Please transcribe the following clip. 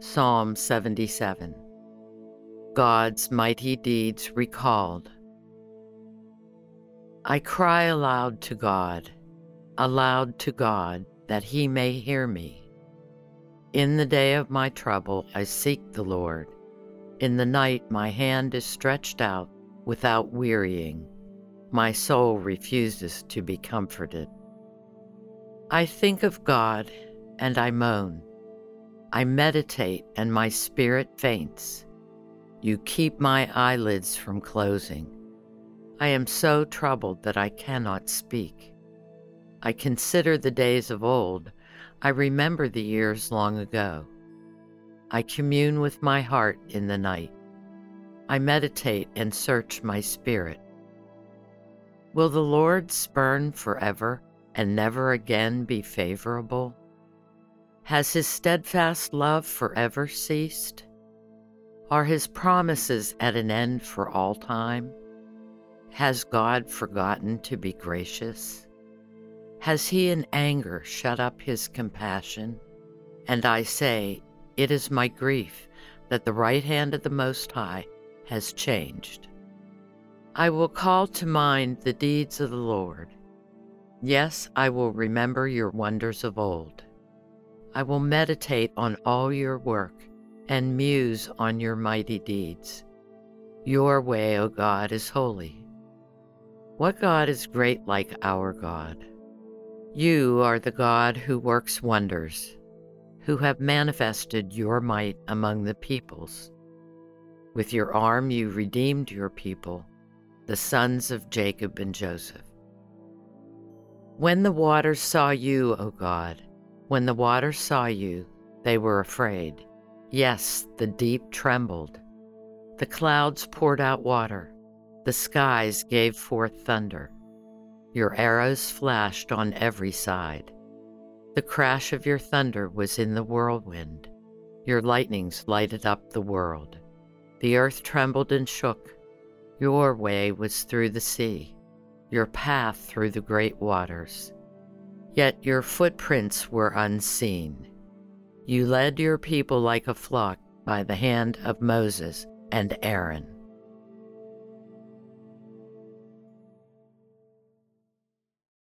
Psalm 77 God's mighty deeds recalled. I cry aloud to God, aloud to God, that he may hear me. In the day of my trouble, I seek the Lord. In the night, my hand is stretched out without wearying. My soul refuses to be comforted. I think of God and I moan. I meditate and my spirit faints. You keep my eyelids from closing. I am so troubled that I cannot speak. I consider the days of old. I remember the years long ago. I commune with my heart in the night. I meditate and search my spirit. Will the Lord spurn forever and never again be favorable? Has his steadfast love forever ceased? Are his promises at an end for all time? Has God forgotten to be gracious? Has he in anger shut up his compassion? And I say, It is my grief that the right hand of the Most High has changed. I will call to mind the deeds of the Lord. Yes, I will remember your wonders of old. I will meditate on all your work and muse on your mighty deeds. Your way, O God, is holy. What God is great like our God? You are the God who works wonders, who have manifested your might among the peoples. With your arm you redeemed your people, the sons of Jacob and Joseph. When the waters saw you, O God, when the waters saw you, they were afraid. Yes, the deep trembled. The clouds poured out water. The skies gave forth thunder. Your arrows flashed on every side. The crash of your thunder was in the whirlwind. Your lightnings lighted up the world. The earth trembled and shook. Your way was through the sea, your path through the great waters. Yet your footprints were unseen. You led your people like a flock by the hand of Moses and Aaron.